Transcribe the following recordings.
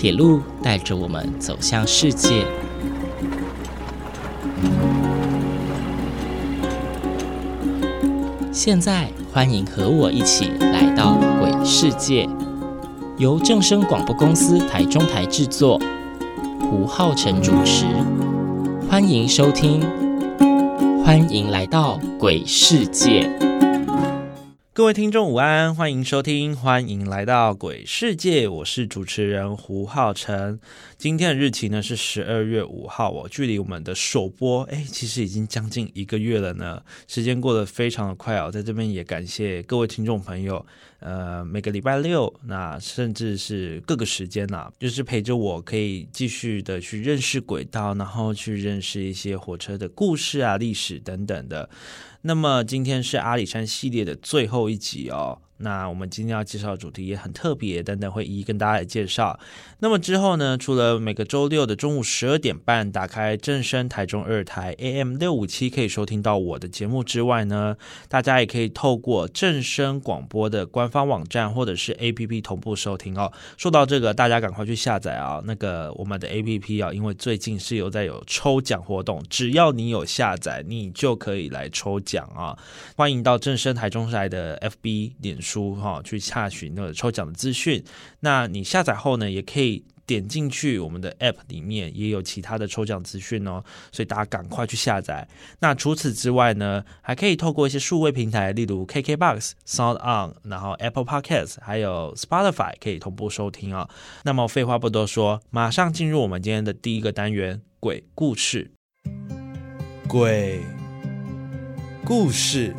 铁路带着我们走向世界。现在，欢迎和我一起来到鬼世界，由正声广播公司台中台制作，胡浩辰主持。欢迎收听，欢迎来到鬼世界。各位听众午安，欢迎收听，欢迎来到鬼世界，我是主持人胡浩辰。今天的日期呢是十二月五号哦，距离我们的首播哎，其实已经将近一个月了呢，时间过得非常的快哦。在这边也感谢各位听众朋友，呃，每个礼拜六，那甚至是各个时间呐，就是陪着我可以继续的去认识轨道，然后去认识一些火车的故事啊、历史等等的。那么今天是阿里山系列的最后一集哦。那我们今天要介绍的主题也很特别，等等会一一跟大家来介绍。那么之后呢，除了每个周六的中午十二点半打开正声台中二台 AM 六五七可以收听到我的节目之外呢，大家也可以透过正声广播的官方网站或者是 APP 同步收听哦。说到这个，大家赶快去下载啊，那个我们的 APP 啊，因为最近是有在有抽奖活动，只要你有下载，你就可以来抽奖啊。欢迎到正声台中台的 FB 脸书。书哈去查询那个抽奖的资讯，那你下载后呢，也可以点进去我们的 App 里面，也有其他的抽奖资讯哦，所以大家赶快去下载。那除此之外呢，还可以透过一些数位平台，例如 KKBox、Sound On，然后 Apple Podcasts，还有 Spotify 可以同步收听啊。那么废话不多说，马上进入我们今天的第一个单元——鬼故事。鬼故事。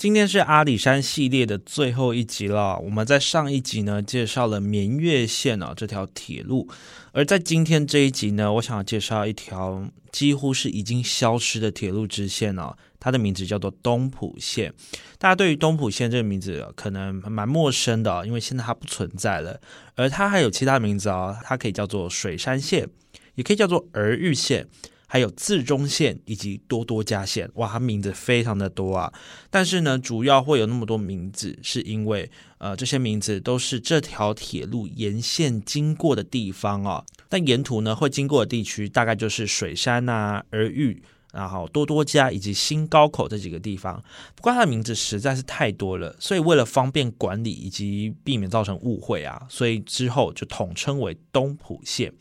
今天是阿里山系列的最后一集了。我们在上一集呢介绍了绵月线啊这条铁路，而在今天这一集呢，我想要介绍一条几乎是已经消失的铁路支线哦，它的名字叫做东浦线。大家对于东浦线这个名字可能蛮陌生的，因为现在它不存在了。而它还有其他名字啊，它可以叫做水山线，也可以叫做儿玉线。还有自中线以及多多加线，哇，它名字非常的多啊！但是呢，主要会有那么多名字，是因为呃，这些名字都是这条铁路沿线经过的地方啊。但沿途呢，会经过的地区大概就是水山啊、儿玉，然后多多加以及新高口这几个地方。不过它的名字实在是太多了，所以为了方便管理以及避免造成误会啊，所以之后就统称为东浦线。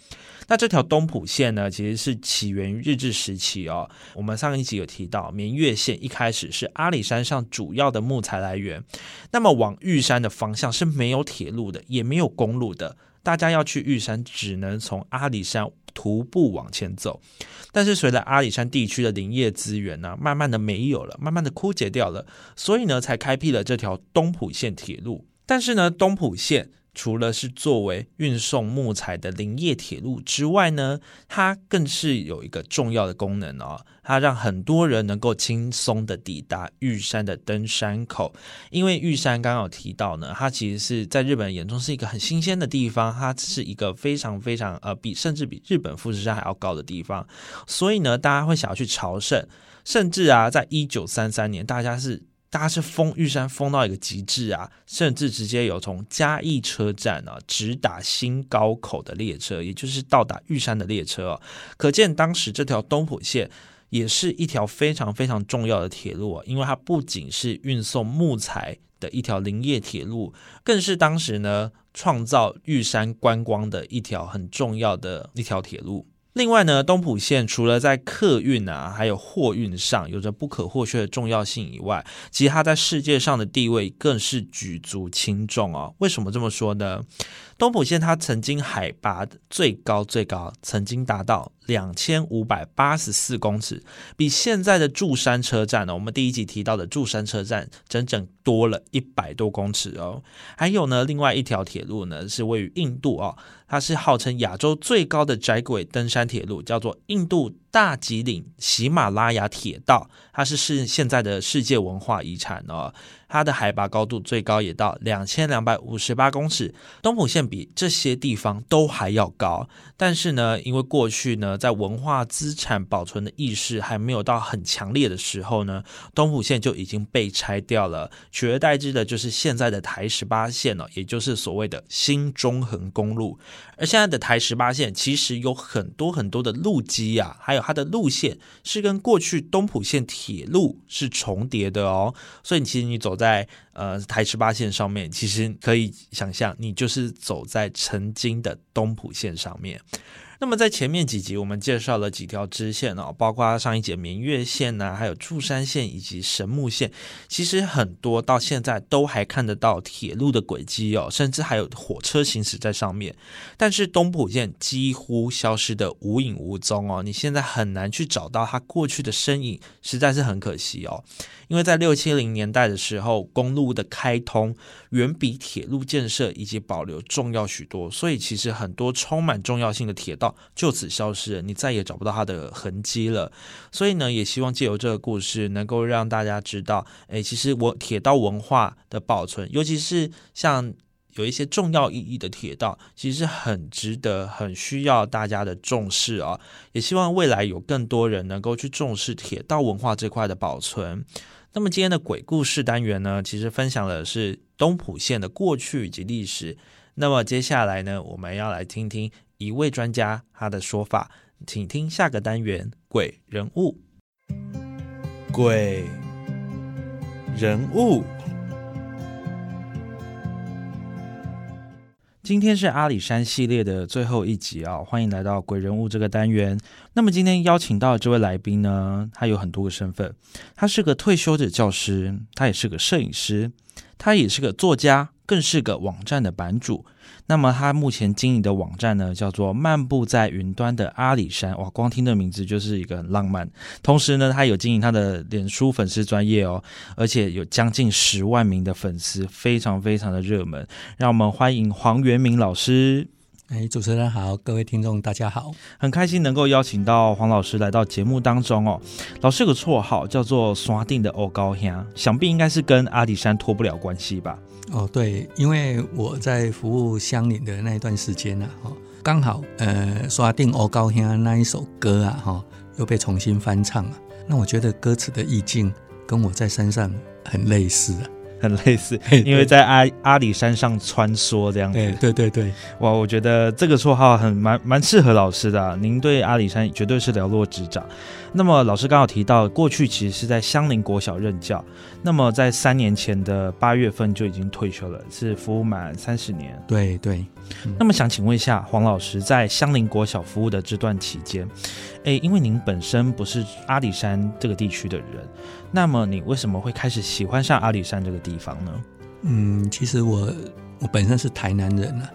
那这条东浦线呢，其实是起源于日治时期哦。我们上一集有提到，绵月线一开始是阿里山上主要的木材来源。那么往玉山的方向是没有铁路的，也没有公路的，大家要去玉山只能从阿里山徒步往前走。但是随着阿里山地区的林业资源呢，慢慢的没有了，慢慢的枯竭掉了，所以呢，才开辟了这条东浦线铁路。但是呢，东浦线。除了是作为运送木材的林业铁路之外呢，它更是有一个重要的功能哦。它让很多人能够轻松的抵达玉山的登山口，因为玉山刚刚有提到呢，它其实是在日本人眼中是一个很新鲜的地方，它是一个非常非常呃比甚至比日本富士山还要高的地方，所以呢，大家会想要去朝圣，甚至啊，在一九三三年，大家是。大家是封玉山封到一个极致啊，甚至直接有从嘉义车站啊直达新高口的列车，也就是到达玉山的列车哦。可见当时这条东浦线也是一条非常非常重要的铁路啊，因为它不仅是运送木材的一条林业铁路，更是当时呢创造玉山观光的一条很重要的一条铁路。另外呢，东浦线除了在客运啊，还有货运上有着不可或缺的重要性以外，其实它在世界上的地位更是举足轻重哦。为什么这么说呢？东浦线它曾经海拔最高最高，曾经达到两千五百八十四公尺，比现在的柱山车站呢，我们第一集提到的柱山车站整整多了一百多公尺哦。还有呢，另外一条铁路呢，是位于印度哦。它是号称亚洲最高的窄轨登山铁路，叫做印度大吉岭喜马拉雅铁道，它是是现在的世界文化遗产哦。它的海拔高度最高也到两千两百五十八公尺。东浦线比这些地方都还要高。但是呢，因为过去呢，在文化资产保存的意识还没有到很强烈的时候呢，东浦线就已经被拆掉了，取而代之的就是现在的台十八线了，也就是所谓的新中横公路。而现在的台十八线其实有很多很多的路基啊，还有它的路线是跟过去东浦线铁路是重叠的哦，所以其实你走在呃台十八线上面，其实可以想象你就是走在曾经的东浦线上面。那么在前面几集，我们介绍了几条支线哦，包括上一节明月线呐，还有柱山线以及神木线。其实很多到现在都还看得到铁路的轨迹哦，甚至还有火车行驶在上面。但是东浦线几乎消失的无影无踪哦，你现在很难去找到它过去的身影，实在是很可惜哦。因为在六七零年代的时候，公路的开通远比铁路建设以及保留重要许多，所以其实很多充满重要性的铁道就此消失了，你再也找不到它的痕迹了。所以呢，也希望借由这个故事，能够让大家知道，哎，其实我铁道文化的保存，尤其是像。有一些重要意义的铁道，其实很值得、很需要大家的重视啊！也希望未来有更多人能够去重视铁道文化这块的保存。那么今天的鬼故事单元呢，其实分享的是东浦线的过去以及历史。那么接下来呢，我们要来听听一位专家他的说法，请听下个单元鬼人物。鬼人物。今天是阿里山系列的最后一集啊，欢迎来到鬼人物这个单元。那么今天邀请到的这位来宾呢，他有很多个身份，他是个退休的教师，他也是个摄影师，他也是个作家。更是个网站的版主。那么他目前经营的网站呢，叫做“漫步在云端的阿里山”。哇，光听这名字就是一个很浪漫。同时呢，他有经营他的脸书粉丝专业哦，而且有将近十万名的粉丝，非常非常的热门。让我们欢迎黄元明老师。哎，主持人好，各位听众大家好，很开心能够邀请到黄老师来到节目当中哦。老师有个绰号叫做“刷定的欧高香”，想必应该是跟阿里山脱不了关系吧？哦，对，因为我在服务乡邻的那一段时间呢，哈，刚好呃，刷定欧高香那一首歌啊，哈，又被重新翻唱了。那我觉得歌词的意境跟我在山上很类似啊。很类似，因为在阿阿里山上穿梭这样子。对对对，哇，我觉得这个绰号很蛮蛮适合老师的。您对阿里山绝对是了若指掌。那么老师刚好提到，过去其实是在香林国小任教，那么在三年前的八月份就已经退休了，是服务满三十年。对对。那么想请问一下黄老师，在香林国小服务的这段期间，诶，因为您本身不是阿里山这个地区的人。那么你为什么会开始喜欢上阿里山这个地方呢？嗯，其实我我本身是台南人啊，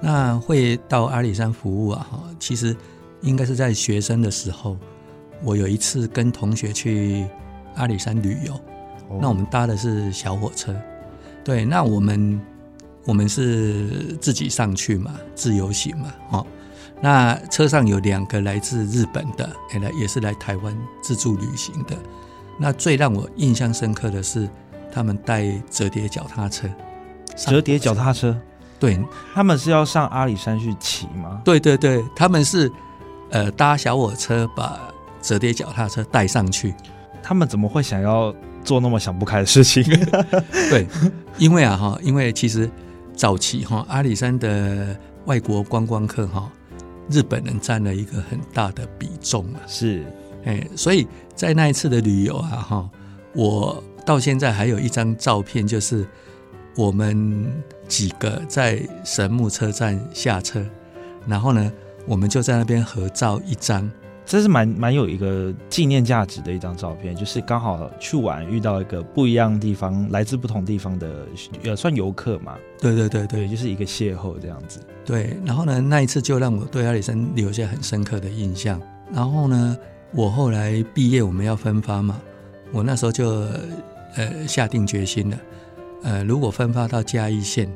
那会到阿里山服务啊，哈，其实应该是在学生的时候，我有一次跟同学去阿里山旅游，那我们搭的是小火车，对，那我们我们是自己上去嘛，自由行嘛，哦，那车上有两个来自日本的，来也是来台湾自助旅行的。那最让我印象深刻的是，他们带折叠脚踏车。折叠脚踏车，对，他们是要上阿里山去骑吗？对对对，他们是呃搭小火车把折叠脚踏车带上去。他们怎么会想要做那么想不开的事情？对，因为啊哈，因为其实早期哈阿里山的外国观光客哈，日本人占了一个很大的比重啊。是。哎，所以在那一次的旅游啊，哈，我到现在还有一张照片，就是我们几个在神木车站下车，然后呢，我们就在那边合照一张，这是蛮蛮有一个纪念价值的一张照片，就是刚好去玩遇到一个不一样的地方，来自不同地方的呃算游客嘛，对对对对，就是一个邂逅这样子。对，然后呢，那一次就让我对阿里山留下很深刻的印象，然后呢。我后来毕业，我们要分发嘛。我那时候就呃下定决心了，呃，如果分发到嘉义县，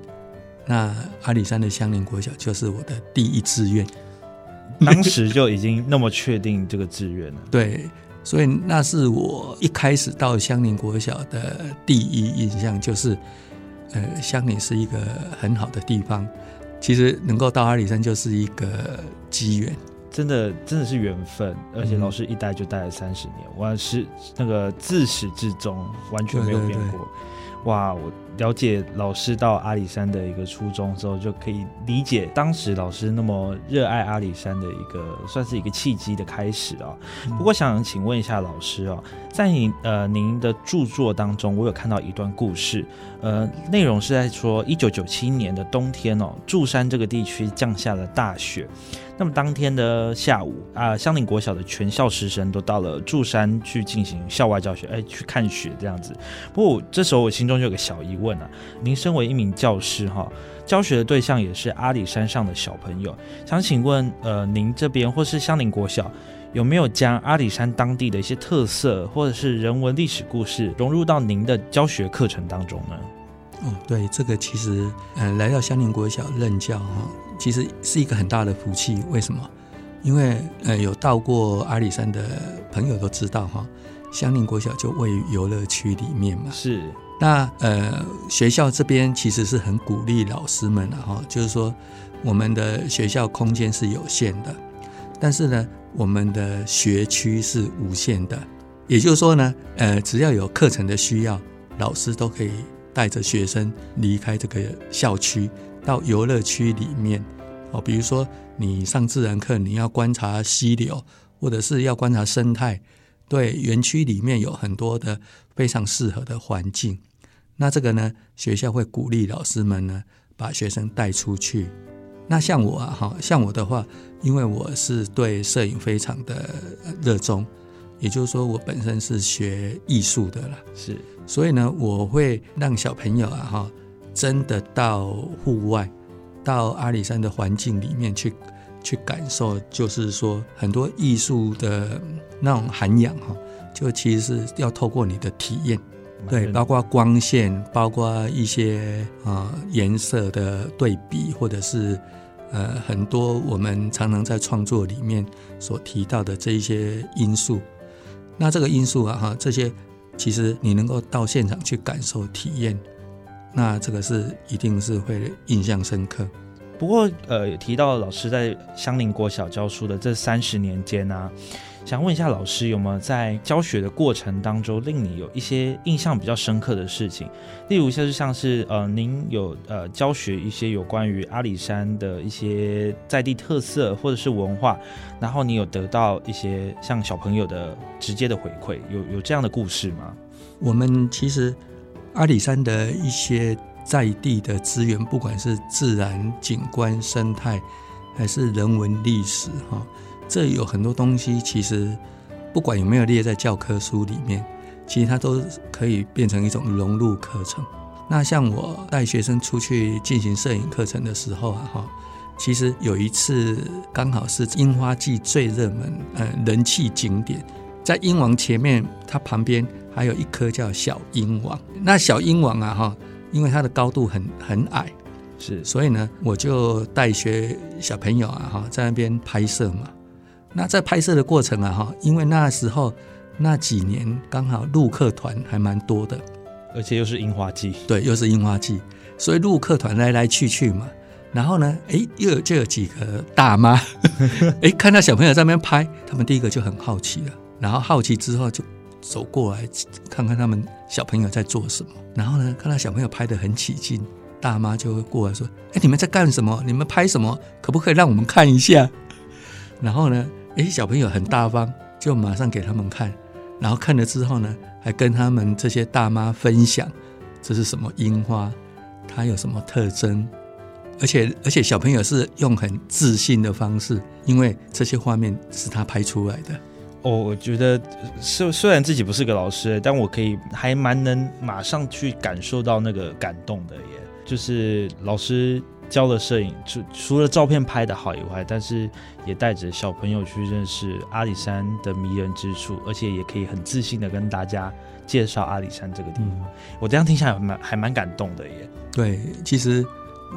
那阿里山的香林国小就是我的第一志愿。当时就已经那么确定这个志愿了。对，所以那是我一开始到香林国小的第一印象，就是呃香林是一个很好的地方，其实能够到阿里山就是一个机缘。真的真的是缘分，而且嗯老师一待就待了三十年，我是那个自始至终完全没有变对对对过。哇，我了解老师到阿里山的一个初衷之后，就可以理解当时老师那么热爱阿里山的一个算是一个契机的开始啊。不过想请问一下老师哦，在你呃您的著作当中，我有看到一段故事，呃，内容是在说一九九七年的冬天哦，柱山这个地区降下了大雪。那么当天的下午啊，香林国小的全校师生都到了柱山去进行校外教学，哎，去看雪这样子。不过这时候我心中就有个小疑问啊，您身为一名教师哈，教学的对象也是阿里山上的小朋友，想请问呃，您这边或是香林国小有没有将阿里山当地的一些特色或者是人文历史故事融入到您的教学课程当中呢？哦，对，这个其实，呃，来到香林国小任教哈、其实是一个很大的福气。为什么？因为呃，有到过阿里山的朋友都知道哈、香林国小就位于游乐区里面嘛。是那呃，学校这边其实是很鼓励老师们的哈，就是说我们的学校空间是有限的，但是呢，我们的学区是无限的。也就是说呢，呃，只要有课程的需要，老师都可以带着学生离开这个校区，到游乐区里面。哦，比如说你上自然课，你要观察溪流，或者是要观察生态，对，园区里面有很多的非常适合的环境。那这个呢，学校会鼓励老师们呢，把学生带出去。那像我啊，哈，像我的话，因为我是对摄影非常的热衷，也就是说，我本身是学艺术的啦，是所以呢，我会让小朋友啊，哈，真的到户外，到阿里山的环境里面去，去感受，就是说很多艺术的那种涵养哈，就其实是要透过你的体验。对，包括光线，包括一些啊、呃颜色的对比，或者是呃很多我们常常在创作里面所提到的这一些因素。那这个因素啊，哈，这些其实你能够到现场去感受体验，那这个是一定是会印象深刻。不过，呃，提到老师在香林国小教书的这三十年间啊，想问一下老师有没有在教学的过程当中令你有一些印象比较深刻的事情？例如，就是像是呃，您有呃教学一些有关于阿里山的一些在地特色或者是文化，然后你有得到一些像小朋友的直接的回馈，有有这样的故事吗？我们其实阿里山的一些在地的资源，不管是自然景观、生态，还是人文历史，哈，这有很多东西，其实不管有没有列在教科书里面，其实它都可以变成一种融入课程。那像我带学生出去进行摄影课程的时候啊，哈，其实有一次刚好是樱花季最热门，呃，人气景点，在鹰王前面，它旁边还有一棵叫小鹰王。那小鹰王啊，哈，因为它的高度很很矮，是所以呢，我就带学小朋友啊，哈，在那边拍摄嘛。那在拍摄的过程啊，哈，因为那时候那几年刚好陆客团还蛮多的，而且又是樱花季，对，又是樱花季，所以陆客团来来去去嘛。然后呢，哎，又有就有几个大妈，哎，看到小朋友在那边拍，他们第一个就很好奇了，然后好奇之后就走过来看看他们小朋友在做什么。然后呢，看到小朋友拍得很起劲，大妈就会过来说：“哎，你们在干什么？你们拍什么？可不可以让我们看一下？”然后呢，诶，小朋友很大方，就马上给他们看。然后看了之后呢，还跟他们这些大妈分享这是什么樱花，它有什么特征。而且而且小朋友是用很自信的方式，因为这些画面是他拍出来的。哦，我觉得虽虽然自己不是个老师，但我可以还蛮能马上去感受到那个感动的耶。就是老师教了摄影，除除了照片拍的好以外，但是也带着小朋友去认识阿里山的迷人之处，而且也可以很自信的跟大家介绍阿里山这个地方。我这样听起来蛮还蛮感动的耶。对，其实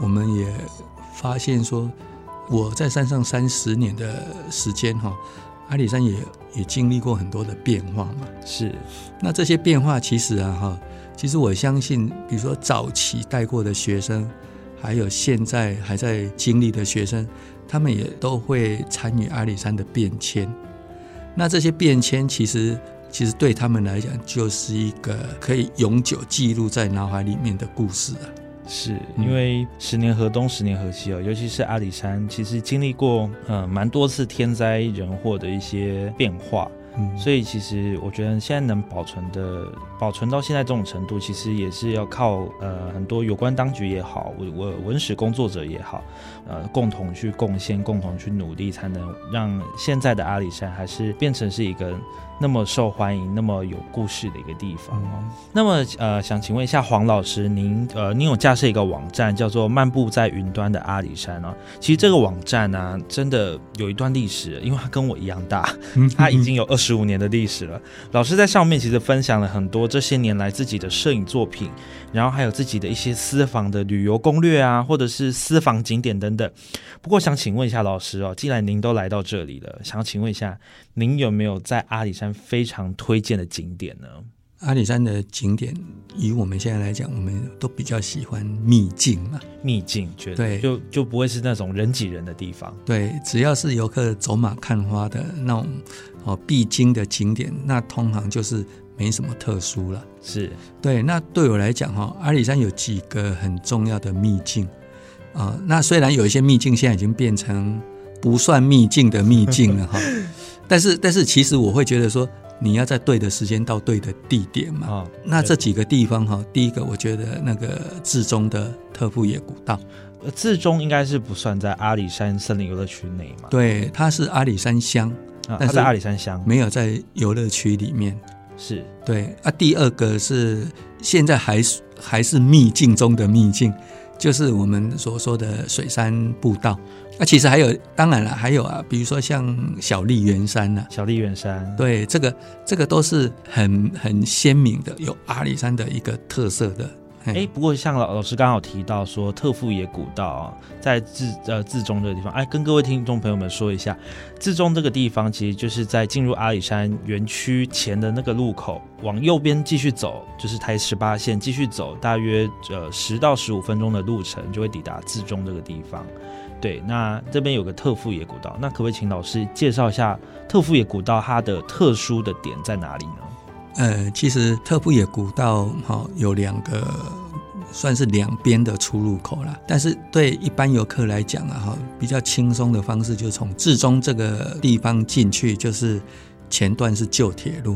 我们也发现说，我在山上三十年的时间哈，阿里山也也经历过很多的变化嘛。是那这些变化其实啊哈，其实我相信，比如说早期带过的学生，还有现在还在经历的学生，他们也都会参与阿里山的变迁。那这些变迁其实其实对他们来讲，就是一个可以永久记录在脑海里面的故事啊。是因为十年河东，十年河西哦，尤其是阿里山，其实经历过呃蛮多次天灾人祸的一些变化。嗯，所以其实我觉得现在能保存的保存到现在这种程度，其实也是要靠呃很多有关当局也好，文文文史工作者也好，呃共同去贡献，共同去努力，才能让现在的阿里山还是变成是一个那么受欢迎、那么有故事的一个地方哦。那么呃，想请问一下黄老师，您呃您有架设一个网站叫做“漫步在云端的阿里山”哦。其实这个网站呢、真的有一段历史，因为它跟我一样大，它已经有二十五年的历史了。老师在上面其实分享了很多这些年来自己的摄影作品，然后还有自己的一些私房的旅游攻略啊，或者是私房景点等等。不过想请问一下老师哦，既然您都来到这里了，想请问一下，您有没有在阿里山非常推荐的景点呢？阿里山的景点，以我们现在来讲，我们都比较喜欢秘境嘛。秘境，觉得对就就不会是那种人挤人的地方。对，只要是游客走马看花的那种哦必经的景点，那通常就是没什么特殊了。是对，那对我来讲哈，阿里山有几个很重要的秘境啊、那虽然有一些秘境现在已经变成不算秘境的秘境了哈，但是但是其实我会觉得说，你要在对的时间到对的地点嘛。啊，那这几个地方哈，第一个我觉得那个至中的特富野古道，呃自中应该是不算在阿里山森林游乐区内嘛？对，它是阿里山乡，啊，但是在阿里山乡没有在游乐区里面。是对啊，第二个是现在还是还是秘境中的秘境，就是我们所说的水山步道。那、其实还有，当然了，还有啊，比如说像小笠原山呐、小笠原山。对，这个这个都是很很鲜明的，有阿里山的一个特色的。嘿哎，不过像老老师刚好提到说特富野古道啊，在自呃自中这个地方，哎，跟各位听众朋友们说一下，自中这个地方其实就是在进入阿里山园区前的那个路口，往右边继续走，就是台十八线继续走，大约呃十到十五分钟的路程就会抵达自中这个地方。对，那这边有个特富野古道，那可不可以请老师介绍一下特富野古道它的特殊的点在哪里呢？呃，其实特富野古道哈、有两个算是两边的出入口啦，但是对一般游客来讲啊哈，比较轻松的方式就是从至中这个地方进去，就是前段是旧铁路，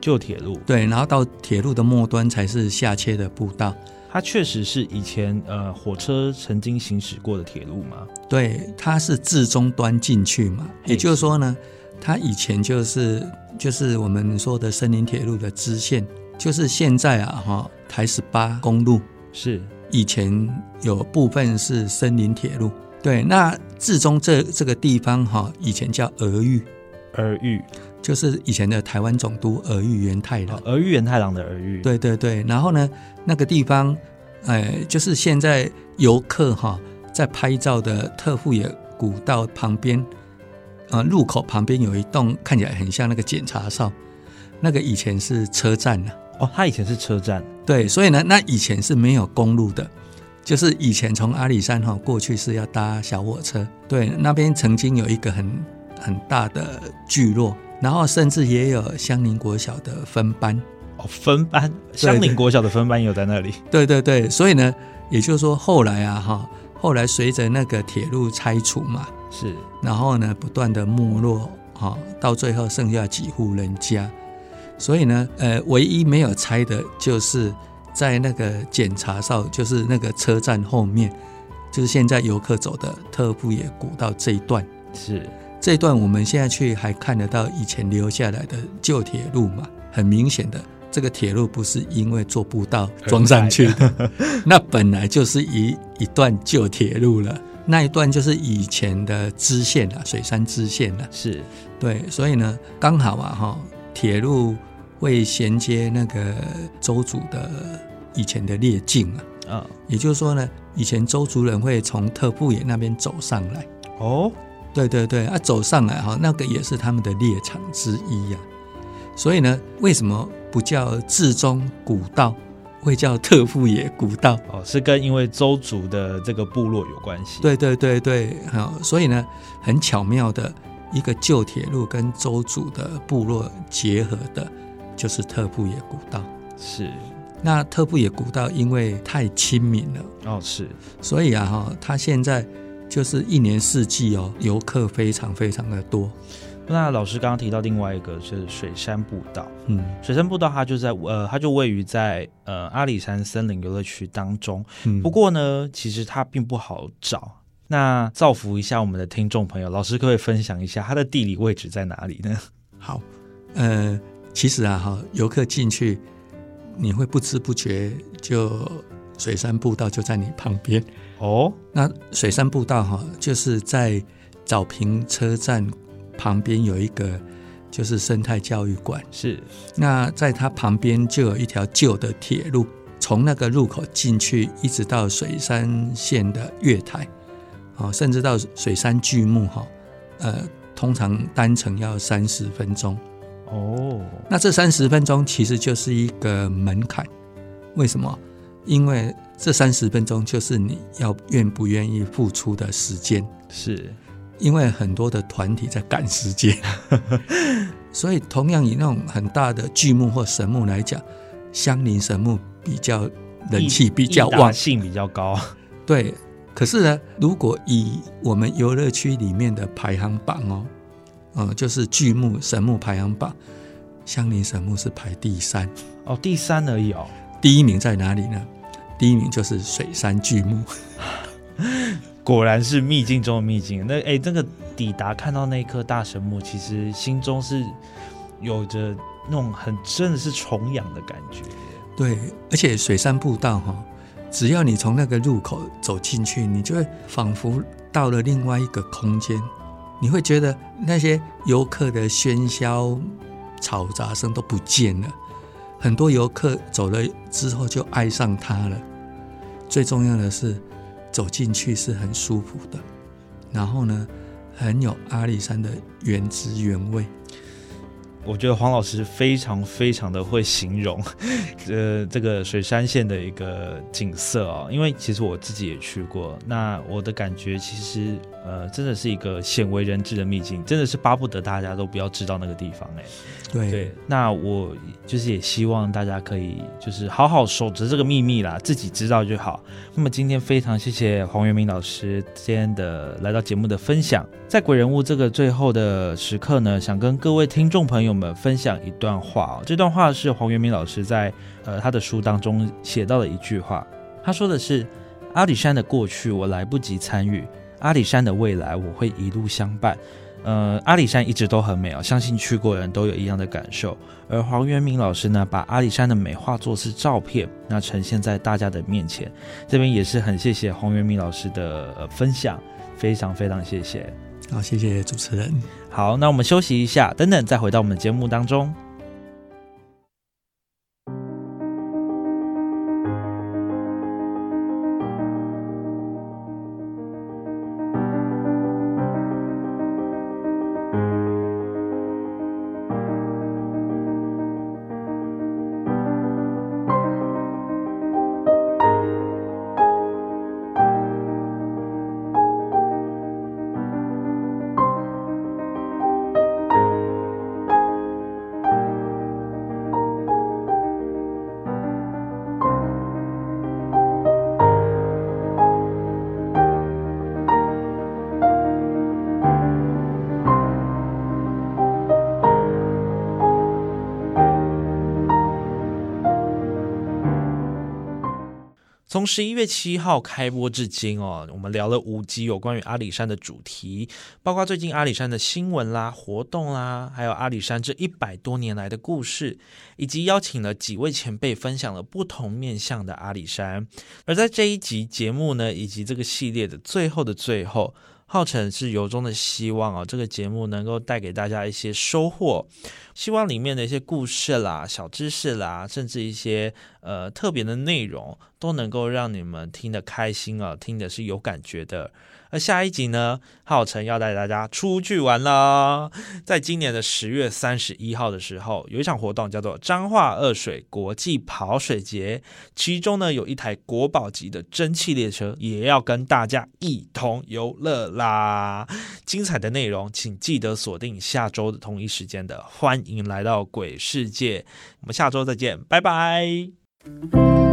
旧铁路，对，然后到铁路的末端才是下切的步道，它确实是以前呃火车曾经行驶过的铁路嘛。对，它是至中端进去嘛，也就是说呢，它以前就是就是我们说的森林铁路的支线，就是现在啊哈台十八公路。是。以前有部分是森林铁路，对，那至中这这个地方哈，以前叫俄玉，俄玉，就是以前的台湾总督俄玉元太郎。哦，，儿玉元太郎的俄玉，，对对对，然后呢，那个地方，呃，就是现在游客哈在拍照的特富野古道旁边，呃，路口旁边有一栋看起来很像那个检查哨，那个以前是车站呢、哦，它以前是车站，对，所以呢，那以前是没有公路的，就是以前从阿里山哈过去是要搭小火车。对，那边曾经有一个很很大的聚落，然后甚至也有香林国小的分班。哦，分班，香林国小的分班也有在那里，对对对，所以呢，也就是说后来啊哈，后来随着那个铁路拆除嘛，是然后呢不断的没落哈，到最后剩下几户人家。所以呢，呃，唯一没有拆的就是在那个检查哨，就是那个车站后面，就是现在游客走的特步野古道这一段。是，这一段我们现在去还看得到以前留下来的旧铁路嘛，很明显的，这个铁路不是因为做步道装上去的，那本来就是一一段旧铁路了。那一段就是以前的支线啊，水山支线了。是。对，所以呢，刚好啊哈，铁路会衔接那个周族的以前的列境啊，啊，也就是说呢，以前周族人会从特步野那边走上来。哦，对对对，啊，走上来哈，那个也是他们的猎场之一呀、所以呢，为什么不叫至中古道，会叫特富野古道。哦，是跟因为周族的这个部落有关系。对对对对，好，所以呢，很巧妙的一个旧铁路跟周族的部落结合的，就是特富野古道。是，那特富野古道因为太亲民了，哦是，所以啊哈，它现在就是一年四季哦，游客非常非常的多。那老师刚刚提到另外一个就是水山步道，嗯水山步道它就在呃，它就位于在呃阿里山森林游乐区当中。嗯，不过呢，其实它并不好找。那造福一下我们的听众朋友，老师可以分享一下它的地理位置在哪里呢？好，呃，其实啊哈，游客进去，你会不知不觉就水山步道就在你旁边。哦，那水山步道哈，就是在早平车站旁边有一个就是生态教育馆。是那在它旁边就有一条旧的铁路，从那个入口进去，一直到水山线的月台，哦，甚至到水山巨木哈，呃，通常单程要三十分钟。哦，那这三十分钟其实就是一个门槛，为什么？因为这三十分钟就是你要愿不愿意付出的时间，是因为很多的团体在赶时间，所以同样以那种很大的巨木或神木来讲，相邻神木比较人气比较旺，性比较高。对。可是呢，如果以我们游乐区里面的排行榜哦，嗯，就是巨木神木排行榜，相邻神木是排第三。哦，第三而已哦。第一名在哪里呢？第一名就是水杉巨木，果然是秘境中的秘境。那哎，那个抵达看到那棵大神木，其实心中是有着那种很真的是崇仰的感觉。对，而且水杉步道哈、只要你从那个入口走进去，你就会仿佛到了另外一个空间，你会觉得那些游客的喧嚣、嘈杂声都不见了。很多游客走了之后就爱上它了。最重要的是，走进去是很舒服的，然后呢，很有阿里山的原汁原味。我觉得黄老师非常非常的会形容，呃，这个水山县的一个景色哦、因为其实我自己也去过，那我的感觉其实呃，真的是一个鲜为人知的秘境，真的是巴不得大家都不要知道那个地方哎、对对，那我就是也希望大家可以就是好好守着这个秘密啦，自己知道就好。那么今天非常谢谢黄元明老师今天的来到节目的分享，在鬼人物这个最后的时刻呢，想跟各位听众朋友们分享一段话哦。这段话是黄元明老师在呃他的书当中写到的一句话，他说的是：阿里山的过去我来不及参与，阿里山的未来我会一路相伴。呃，阿里山一直都很美哦，相信去过的人都有一样的感受。而黄元明老师呢，把阿里山的美化作是照片，那呈现在大家的面前。这边也是很谢谢黄元明老师的、呃分享，非常非常谢谢。好，谢谢主持人。好，那我们休息一下，等等再回到我们的节目当中。从十一月七号开播至今哦，我们聊了五集有关于阿里山的主题，包括最近阿里山的新闻啦、活动啦，还有阿里山这一百多年来的故事，以及邀请了几位前辈分享了不同面向的阿里山。而在这一集节目呢，以及这个系列的最后的最后，浩辰是由衷的希望啊，这个节目能够带给大家一些收获，希望里面的一些故事啦、小知识啦，甚至一些呃特别的内容，都能够让你们听得开心啊，听的是有感觉的。而下一集呢，浩辰要带大家出去玩啦。在今年的十月三十一号的时候，有一场活动叫做彰化二水国际跑水节，其中呢有一台国宝级的蒸汽列车，也要跟大家一同游乐啦。精彩的内容，请记得锁定下周的同一时间的《欢迎来到鬼世界》。我们下周再见，拜拜。Música